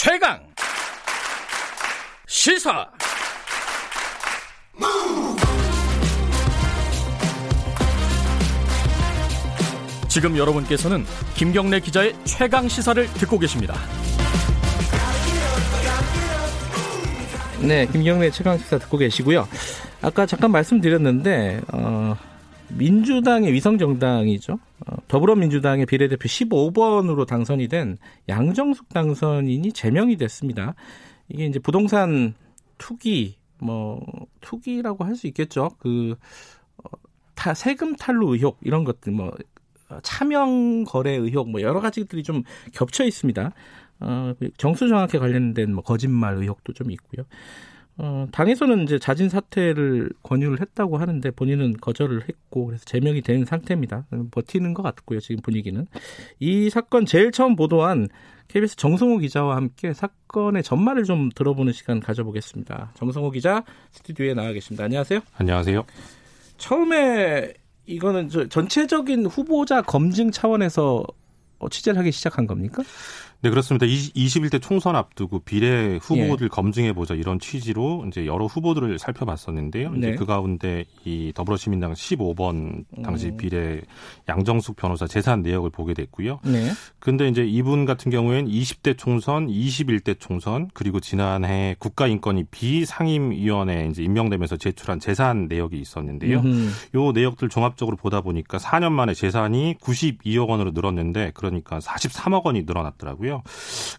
최강 시사 지금 여러분께서는 김경래 기자의 최강 시사를 듣고 계십니다. 네, 김경래 최강 시사 듣고 계시고요. 아까 잠깐 말씀드렸는데 어, 민주당의 위성 정당이죠. 어, 더불어민주당의 비례대표 15번으로 당선이 된 양정숙 당선인이 제명이 됐습니다. 이게 이제 부동산 투기 뭐 투기라고 할 수 있겠죠. 그 어, 타, 세금 탈루 의혹 이런 것들 뭐 차명 거래 의혹 뭐 여러 가지들이 좀 겹쳐 있습니다. 어, 정수정확에 관련된 뭐 거짓말 의혹도 좀 있고요. 어, 당에서는 이제 자진 사퇴를 권유를 했다고 하는데 본인은 거절을 했고 그래서 제명이 된 상태입니다. 버티는 것 같고요. 지금 분위기는 이 사건 제일 처음 보도한 KBS 정성호 기자와 함께 사건의 전말을 좀 들어보는 시간 가져보겠습니다. 정성호 기자 스튜디오에 나와 계십니다. 안녕하세요. 안녕하세요. 처음에 이거는 전체적인 후보자 검증 차원에서 취재를 하기 시작한 겁니까? 네, 그렇습니다. 21대 총선 앞두고 비례 후보들 예. 검증해 보자 이런 취지로 이제 여러 후보들을 살펴봤었는데요. 네. 이제 그 가운데 이 더불어시민당 15번 당시 음. 비례 양정숙 변호사 재산 내역을 보게 됐고요. 네. 근데 이제 이분 같은 경우에는 20대 총선, 21대 총선 그리고 지난해 국가인권위 비상임위원회 이제 임명되면서 제출한 재산 내역이 있었는데요. 음흠. 요 내역들 종합적으로 보다 보니까 4년 만에 재산이 92억 원으로 늘었는데 그러니까 43억 원이 늘어났더라고요. 있고요.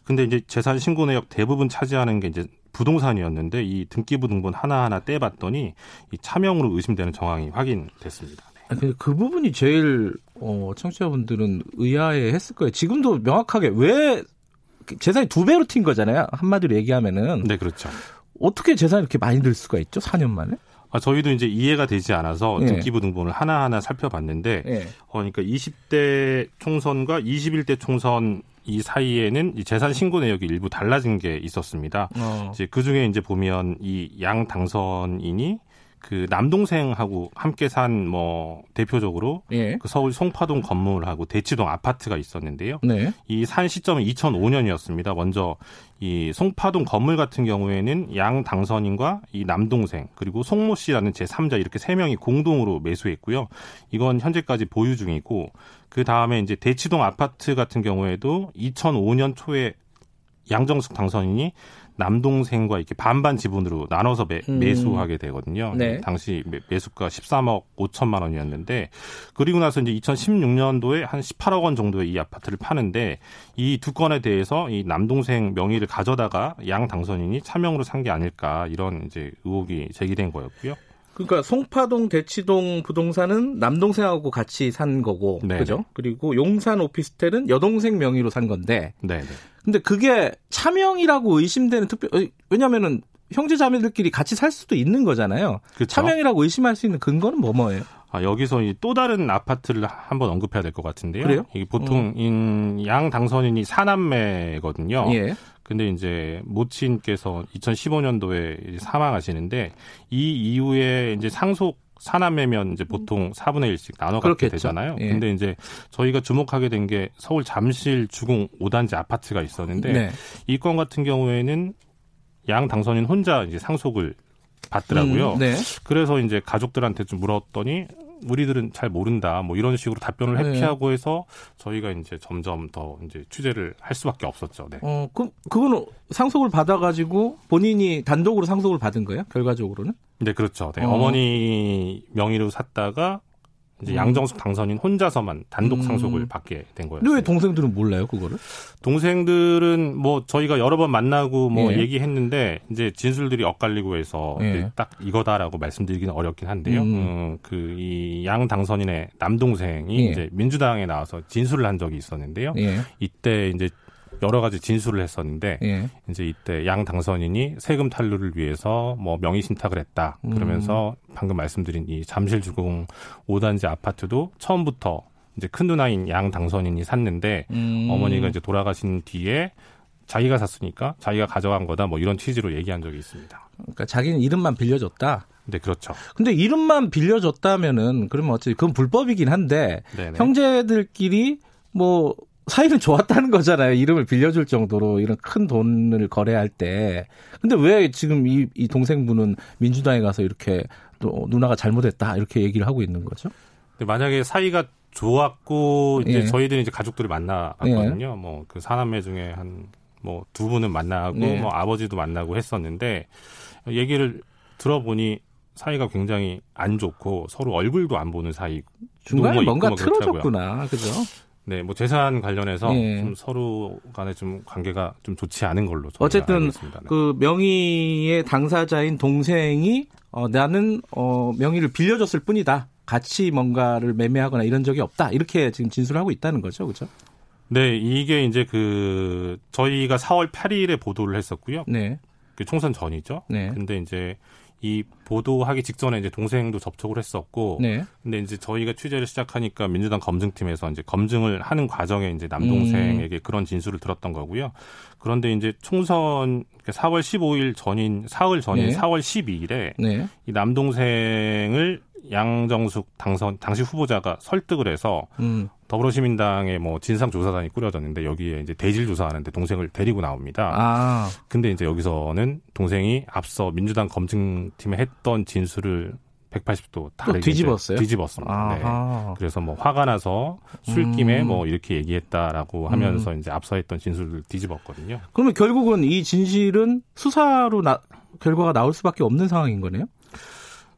근데 이제 재산 신고 내역 대부분 차지하는 게 이제 부동산이었는데 이 등기부 등본 하나하나 떼봤더니 이 차명으로 의심되는 정황이 확인됐습니다. 네. 그, 그 부분이 제일 어, 청취자분들은 의아해 했을 거예요. 지금도 명확하게 왜 재산이 두 배로 튄 거잖아요. 한마디로 얘기하면은. 네, 그렇죠. 어떻게 재산이 이렇게 많이 들 수가 있죠? 4년 만에? 아, 저희도 이제 이해가 되지 않아서 예. 등기부 등본을 하나하나 살펴봤는데, 예. 어, 그러니까 20대 총선과 21대 총선 이 사이에는 이 재산 신고 내역이 일부 달라진 게 있었습니다. 어. 이제 그 중에 이제 보면 이 양 당선인이 그 남동생하고 함께 산 뭐 대표적으로 예. 그 서울 송파동 건물하고 대치동 아파트가 있었는데요. 네. 이산 시점은 2005년이었습니다. 먼저 이 송파동 건물 같은 경우에는 양 당선인과 이 남동생 그리고 송모 씨라는 제 3자 이렇게 세 명이 공동으로 매수했고요. 이건 현재까지 보유 중이고 그 다음에 이제 대치동 아파트 같은 경우에도 2005년 초에 양정숙 당선인이 남동생과 이렇게 반반 지분으로 나눠서 매, 음. 매수하게 되거든요. 네. 당시 매수가 13억 5천만 원이었는데 그리고 나서 이제 2016년도에 한 18억 원 정도의 이 아파트를 파는데 이 두 건에 대해서 이 남동생 명의를 가져다가 양 당선인이 차명으로 산 게 아닐까 이런 이제 의혹이 제기된 거였고요. 그러니까 송파동 대치동 부동산은 남동생하고 같이 산 거고 네네. 그죠? 그리고 용산 오피스텔은 여동생 명의로 산 건데. 네. 근데 그게 차명이라고 의심되는 특별 왜냐면은 형제 자매들끼리 같이 살 수도 있는 거잖아요. 그쵸? 차명이라고 의심할 수 있는 근거는 뭐 뭐예요? 아, 여기서 또 다른 아파트를 한번 언급해야 될 것 같은데요. 그래요? 이게 보통 어. 양 당선인이 사남매거든요. 예. 근데 이제 모친께서 2015년도에 사망하시는데 이 이후에 이제 상속 사남매면 이제 보통 4분의 1씩 나눠 갖게 되잖아요. 예. 근데 이제 저희가 주목하게 된 게 서울 잠실 주공 5단지 아파트가 있었는데 네. 이건 같은 경우에는 양 당선인 혼자 이제 상속을 받더라고요. 음, 네. 그래서 이제 가족들한테 좀 물었더니 우리들은 잘 모른다. 뭐 이런 식으로 답변을 네. 회피하고 해서 저희가 이제 점점 더 이제 취재를 할 수밖에 없었죠. 네. 어, 그 그거는 상속을 받아 가지고 본인이 단독으로 상속을 받은 거예요? 결과적으로는? 네, 그렇죠. 네. 어. 어머니 명의로 샀다가 이제 음. 양정숙 당선인 혼자서만 단독 음. 상속을 음. 받게 된 거예요. 왜 동생들은 몰라요, 그거를? 동생들은 뭐 저희가 여러 번 만나고 뭐 예. 얘기했는데 이제 진술들이 엇갈리고 해서 예. 딱 이거다라고 말씀드리기는 어렵긴 한데요. 음. 음 그이 양 당선인의 남동생이 예. 이제 민주당에 나와서 진술을 한 적이 있었는데요. 예. 이때 이제 여러 가지 진술을 했었는데 예. 이제 이때 양 당선인이 세금 탈루를 위해서 뭐 명의 신탁을 했다. 그러면서 음. 방금 말씀드린 이 잠실 주공 5단지 아파트도 처음부터 이제 큰 누나인 양 당선인이 샀는데 음. 어머니가 이제 돌아가신 뒤에 자기가 샀으니까 자기가 가져간 거다 뭐 이런 취지로 얘기한 적이 있습니다. 그러니까 자기는 이름만 빌려줬다. 네, 그렇죠. 근데 이름만 빌려줬다면은 그러면 어찌 그건 불법이긴 한데 네네. 형제들끼리 뭐 사이는 좋았다는 거잖아요. 이름을 빌려줄 정도로 이런 큰 돈을 거래할 때. 근데 왜 지금 이, 이 동생분은 민주당에 가서 이렇게 또 누나가 잘못했다 이렇게 얘기를 하고 있는 거죠? 만약에 사이가 좋았고 이제 예. 저희들이 이제 가족들을 만나봤거든요. 예. 뭐그 사남매 중에 한 뭐 두 분은 만나고 예. 뭐 아버지도 만나고 했었는데 얘기를 들어보니 사이가 굉장히 안 좋고 서로 얼굴도 안 보는 사이. 중간에 뭔가 틀어졌구나, 그죠? 네, 뭐 재산 관련해서 예. 좀 서로 간에 좀 관계가 좀 좋지 않은 걸로 어쨌든 네. 그 명의의 당사자인 동생이 어, 나는 어, 명의를 빌려줬을 뿐이다. 같이 뭔가를 매매하거나 이런 적이 없다. 이렇게 지금 진술하고 있다는 거죠, 그렇죠? 네, 이게 이제 그 저희가 4월 8일에 보도를 했었고요. 네. 그 총선 전이죠. 네. 근데 이제 이 보도하기 직전에 이제 동생도 접촉을 했었고, 네. 근데 이제 저희가 취재를 시작하니까 민주당 검증팀에서 이제 검증을 하는 과정에 이제 남동생에게 음. 그런 진술을 들었던 거고요. 그런데 이제 총선 4월 15일 전인 사흘 전인 네. 4월 12일에 네. 이 남동생을 양정숙 당선 당시 후보자가 설득을 해서 음. 더불어시민당의 뭐 진상조사단이 꾸려졌는데 여기에 이제 대질 조사하는데 동생을 데리고 나옵니다. 아. 근데 이제 여기서는 동생이 앞서 민주당 검증팀에 했던 진술을 180도 다르게 뒤집었어요. 뒤집었습니다. 네. 그래서 뭐 화가 나서 술김에 음. 뭐 이렇게 얘기했다라고 하면서 음. 이제 앞서 했던 진술을 뒤집었거든요. 그러면 결국은 이 진실은 수사로 나, 결과가 나올 수밖에 없는 상황인 거네요.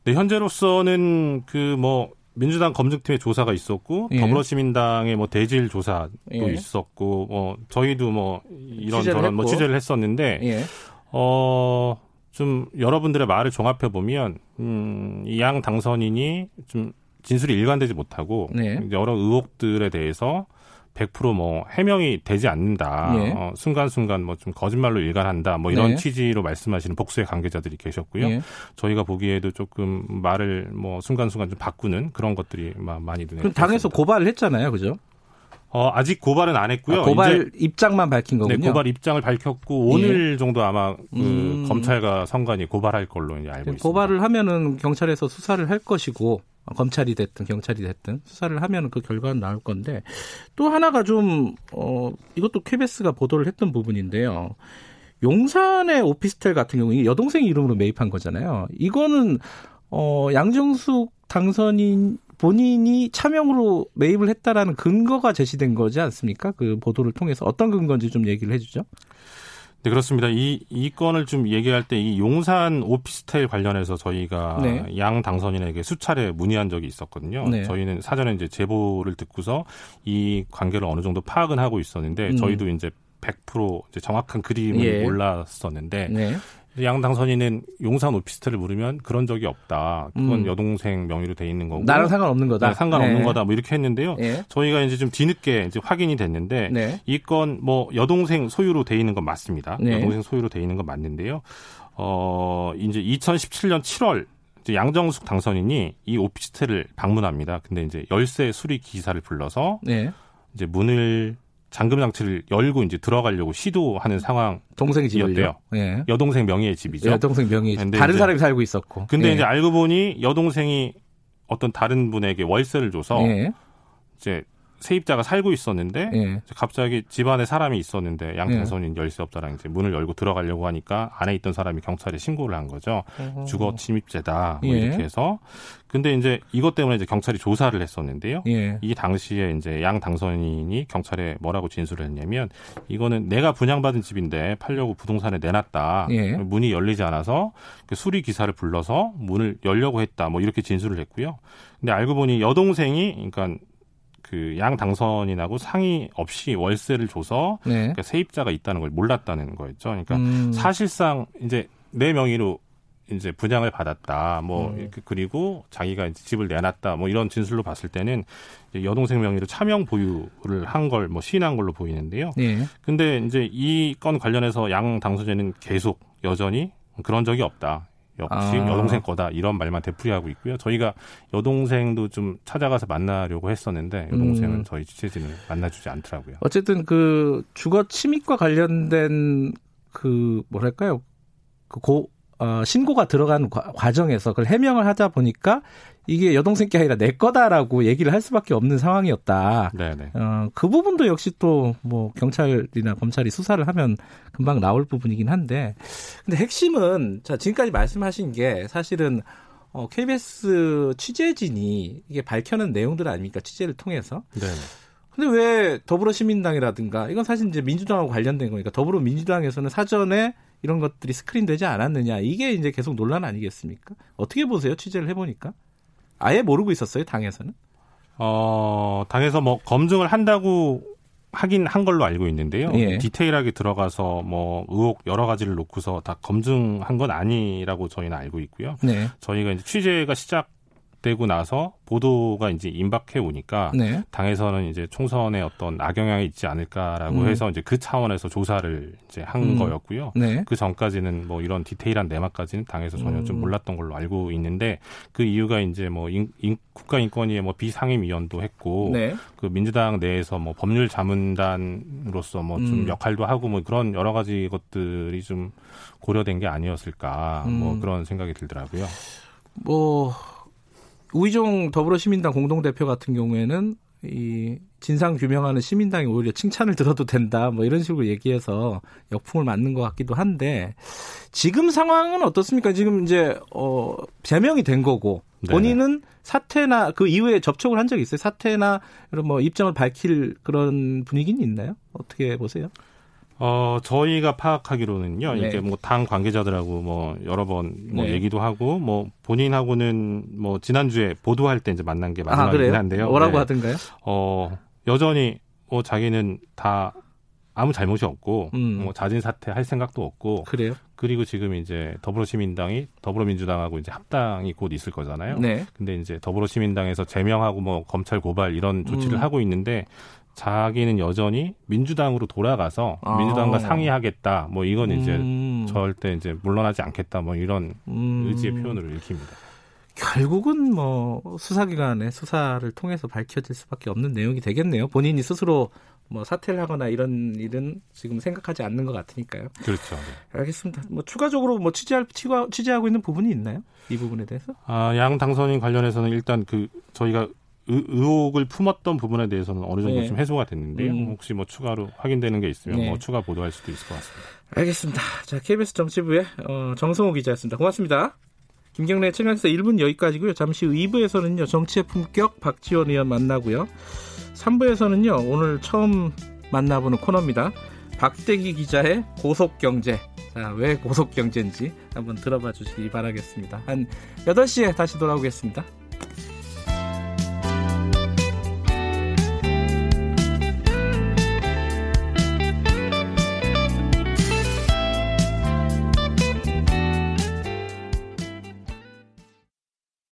네, 현재로서는 그 뭐 민주당 검증팀의 조사가 있었고 예. 더불어시민당의 뭐 대질 조사도 예. 있었고 뭐 저희도 뭐 이런 저런 뭐 취재를 했었는데 예. 어좀 여러분들의 말을 종합해 보면 음, 이 양 당선인이 좀 진술이 일관되지 못하고 네. 여러 의혹들에 대해서 100%뭐 해명이 되지 않는다. 예. 어, 순간순간 뭐 좀 거짓말로 일관한다. 뭐 이런 네. 취지로 말씀하시는 복수의 관계자들이 계셨고요. 예. 저희가 보기에도 조금 말을 뭐 순간순간 좀 바꾸는 그런 것들이 많이 눈에 그럼 당에서 고발을 했잖아요. 그죠? 어, 아직 고발은 안 했고요. 아, 고발 입장만 밝힌 거군요. 네, 고발 입장을 밝혔고 오늘 예. 정도 아마 그 음. 검찰과 선관위 고발할 걸로 이제 알고 있습니다. 고발을 하면은 경찰에서 수사를 할 것이고 검찰이 됐든 경찰이 됐든 수사를 하면 그 결과는 나올 건데 또 하나가 좀 어, 이것도 KBS가 보도를 했던 부분인데요. 용산의 오피스텔 같은 경우에 여동생 이름으로 매입한 거잖아요. 이거는 어, 양정숙 당선인 본인이 차명으로 매입을 했다라는 근거가 제시된 거지 않습니까? 그 보도를 통해서 어떤 근거인지 좀 얘기를 해주죠. 네, 그렇습니다. 이, 이 건을 좀 얘기할 때 이 용산 오피스텔 관련해서 저희가 네. 양 당선인에게 수차례 문의한 적이 있었거든요. 네. 저희는 사전에 이제 제보를 듣고서 이 관계를 어느 정도 파악은 하고 있었는데 음. 저희도 이제 100% 이제 정확한 그림을 예. 몰랐었는데 네. 양 당선인은 용산 오피스텔을 물으면 그런 적이 없다. 그건 음. 여동생 명의로 돼 있는 거고. 나랑 상관없는 거다. 네, 상관없는 네. 거다. 뭐 이렇게 했는데요. 네. 저희가 이제 좀 뒤늦게 이제 확인이 됐는데 네. 이건 뭐 여동생 소유로 돼 있는 건 맞습니다. 네. 여동생 소유로 돼 있는 건 맞는데요. 어 이제 2017년 7월 이제 양정숙 당선인이 이 오피스텔을 방문합니다. 근데 이제 열쇠 수리 기사를 불러서 네. 이제 문을 잠금 장치를 열고 이제 들어가려고 시도하는 상황 동생 집이었대요. 예. 여동생 명의의 집이죠. 여동생 명의 집. 다른 이제, 사람이 살고 있었고. 근데 예. 이제 알고 보니 여동생이 어떤 다른 분에게 월세를 줘서 예. 이제 세입자가 살고 있었는데 예. 갑자기 집안에 사람이 있었는데 양탄선인 예. 열쇠업자랑 이제 문을 열고 들어가려고 하니까 안에 있던 사람이 경찰에 신고를 한 거죠. 어허. 주거 침입죄다 뭐 예. 이렇게 해서 근데 이제 이것 때문에 이제 경찰이 조사를 했었는데요. 예. 이 당시에 이제 양 당선인이 경찰에 뭐라고 진술을 했냐면 이거는 내가 분양받은 집인데 팔려고 부동산에 내놨다. 예. 문이 열리지 않아서 그 수리 기사를 불러서 문을 열려고 했다. 뭐 이렇게 진술을 했고요. 근데 알고 보니 여동생이 그러니까 그 양 당선인하고 상의 없이 월세를 줘서 네. 그러니까 세입자가 있다는 걸 몰랐다는 거였죠. 그러니까 음. 사실상 이제 내 명의로 이제 분양을 받았다. 뭐 음. 그리고 자기가 이제 집을 내놨다. 뭐 이런 진술로 봤을 때는 여동생 명의로 차명 보유를 한 걸 뭐 시인한 걸로 보이는데요. 네. 근데 이제 이 건 관련해서 양 당선자는 계속 여전히 그런 적이 없다. 역시 아. 여동생 거다 이런 말만 되풀이하고 있고요. 저희가 여동생도 좀 찾아가서 만나려고 했었는데 여동생은 음. 저희 취재진을 만나주지 않더라고요. 어쨌든 그 주거 침입과 관련된 그 뭐랄까요 그 고 어, 신고가 들어간 과, 정에서 그걸 해명을 하다 보니까 이게 여동생 게 아니라 내 거다라고 얘기를 할 수밖에 없는 상황이었다. 네네. 어, 그 부분도 역시 또 뭐 경찰이나 검찰이 수사를 하면 금방 나올 부분이긴 한데, 근데 핵심은 자 지금까지 말씀하신 게 사실은 어, KBS 취재진이 이게 밝혀낸 내용들 아닙니까 취재를 통해서. 네. 근데 왜 더불어시민당이라든가 이건 사실 이제 민주당하고 관련된 거니까 더불어민주당에서는 사전에 이런 것들이 스크린되지 않았느냐 이게 이제 계속 논란 아니겠습니까? 어떻게 보세요 취재를 해보니까? 아예 모르고 있었어요, 당에서는? 어, 당에서 뭐 검증을 한다고 하긴 한 걸로 알고 있는데요. 예. 디테일하게 들어가서 뭐 의혹 여러 가지를 놓고서 다 검증한 건 아니라고 저희는 알고 있고요. 네. 저희가 이제 취재가 시작 되고 나서 보도가 이제 임박해 오니까 네. 당에서는 이제 총선에 어떤 악영향이 있지 않을까라고 음. 해서 이제 그 차원에서 조사를 이제 한 음. 거였고요. 네. 그 전까지는 뭐 이런 디테일한 내막까지는 당에서 전혀 음. 좀 몰랐던 걸로 알고 있는데 그 이유가 이제 뭐 인, 인, 국가인권위의 뭐 비상임위원도 했고 네. 그 민주당 내에서 뭐 법률 자문단으로서 뭐좀 음. 역할도 하고 뭐 그런 여러 가지 것들이 좀 고려된 게 아니었을까 뭐 음. 그런 생각이 들더라고요. 뭐 우이종 더불어시민당 공동대표 같은 경우에는 이 진상 규명하는 시민당이 오히려 칭찬을 들어도 된다 뭐 이런 식으로 얘기해서 역풍을 맞는 것 같기도 한데 지금 상황은 어떻습니까? 지금 이제 어 제명이 된 거고 네. 본인은 사퇴나 그 이후에 접촉을 한 적이 있어요? 사퇴나 이런 뭐 입장을 밝힐 그런 분위기는 있나요? 어떻게 보세요? 어, 저희가 파악하기로는요, 네. 이게 뭐 당 관계자들하고 뭐 여러 번뭐 네. 얘기도 하고 뭐 본인하고는 뭐 지난주에 보도할 때 이제 만난 게 마지막이긴 아, 한데요. 뭐라고 네. 하던가요? 어, 여전히 뭐 자기는 다 아무 잘못이 없고 음. 뭐 자진 사퇴할 생각도 없고 그래요? 그리고 지금 이제 더불어시민당이 더불어민주당하고 이제 합당이 곧 있을 거잖아요. 네. 근데 이제 더불어시민당에서 제명하고 뭐 검찰 고발 이런 조치를 음. 하고 있는데 자기는 여전히 민주당으로 돌아가서 아. 민주당과 상의하겠다. 뭐 이건 이제 음. 절대 이제 물러나지 않겠다. 뭐 이런 음. 의지의 표현으로 읽힙니다. 결국은 뭐 수사기관의 수사를 통해서 밝혀질 수밖에 없는 내용이 되겠네요. 본인이 스스로 뭐 사퇴를 하거나 이런 일은 지금 생각하지 않는 것 같으니까요. 그렇죠. 네. 알겠습니다. 뭐 추가적으로 뭐 취재할 취재하고 있는 부분이 있나요? 이 부분에 대해서? 아, 양 당선인 관련해서는 일단 그 저희가 의, 의혹을 품었던 부분에 대해서는 어느 정도 네. 좀 해소가 됐는데요. 음. 혹시 뭐 추가로 확인되는 게 있으면 네. 뭐 추가 보도할 수도 있을 것 같습니다. 알겠습니다. 자, KBS 정치부의 어, 정성호 기자였습니다. 고맙습니다. 김경래 최강사 1분 여기까지고요. 잠시 후 2부에서는요. 정치의 품격 박지원 의원 만나고요. 3부에서는요. 오늘 처음 만나보는 코너입니다. 박대기 기자의 고속경제. 자, 왜 고속경제인지 한번 들어봐 주시기 바라겠습니다. 한 8시에 다시 돌아오겠습니다.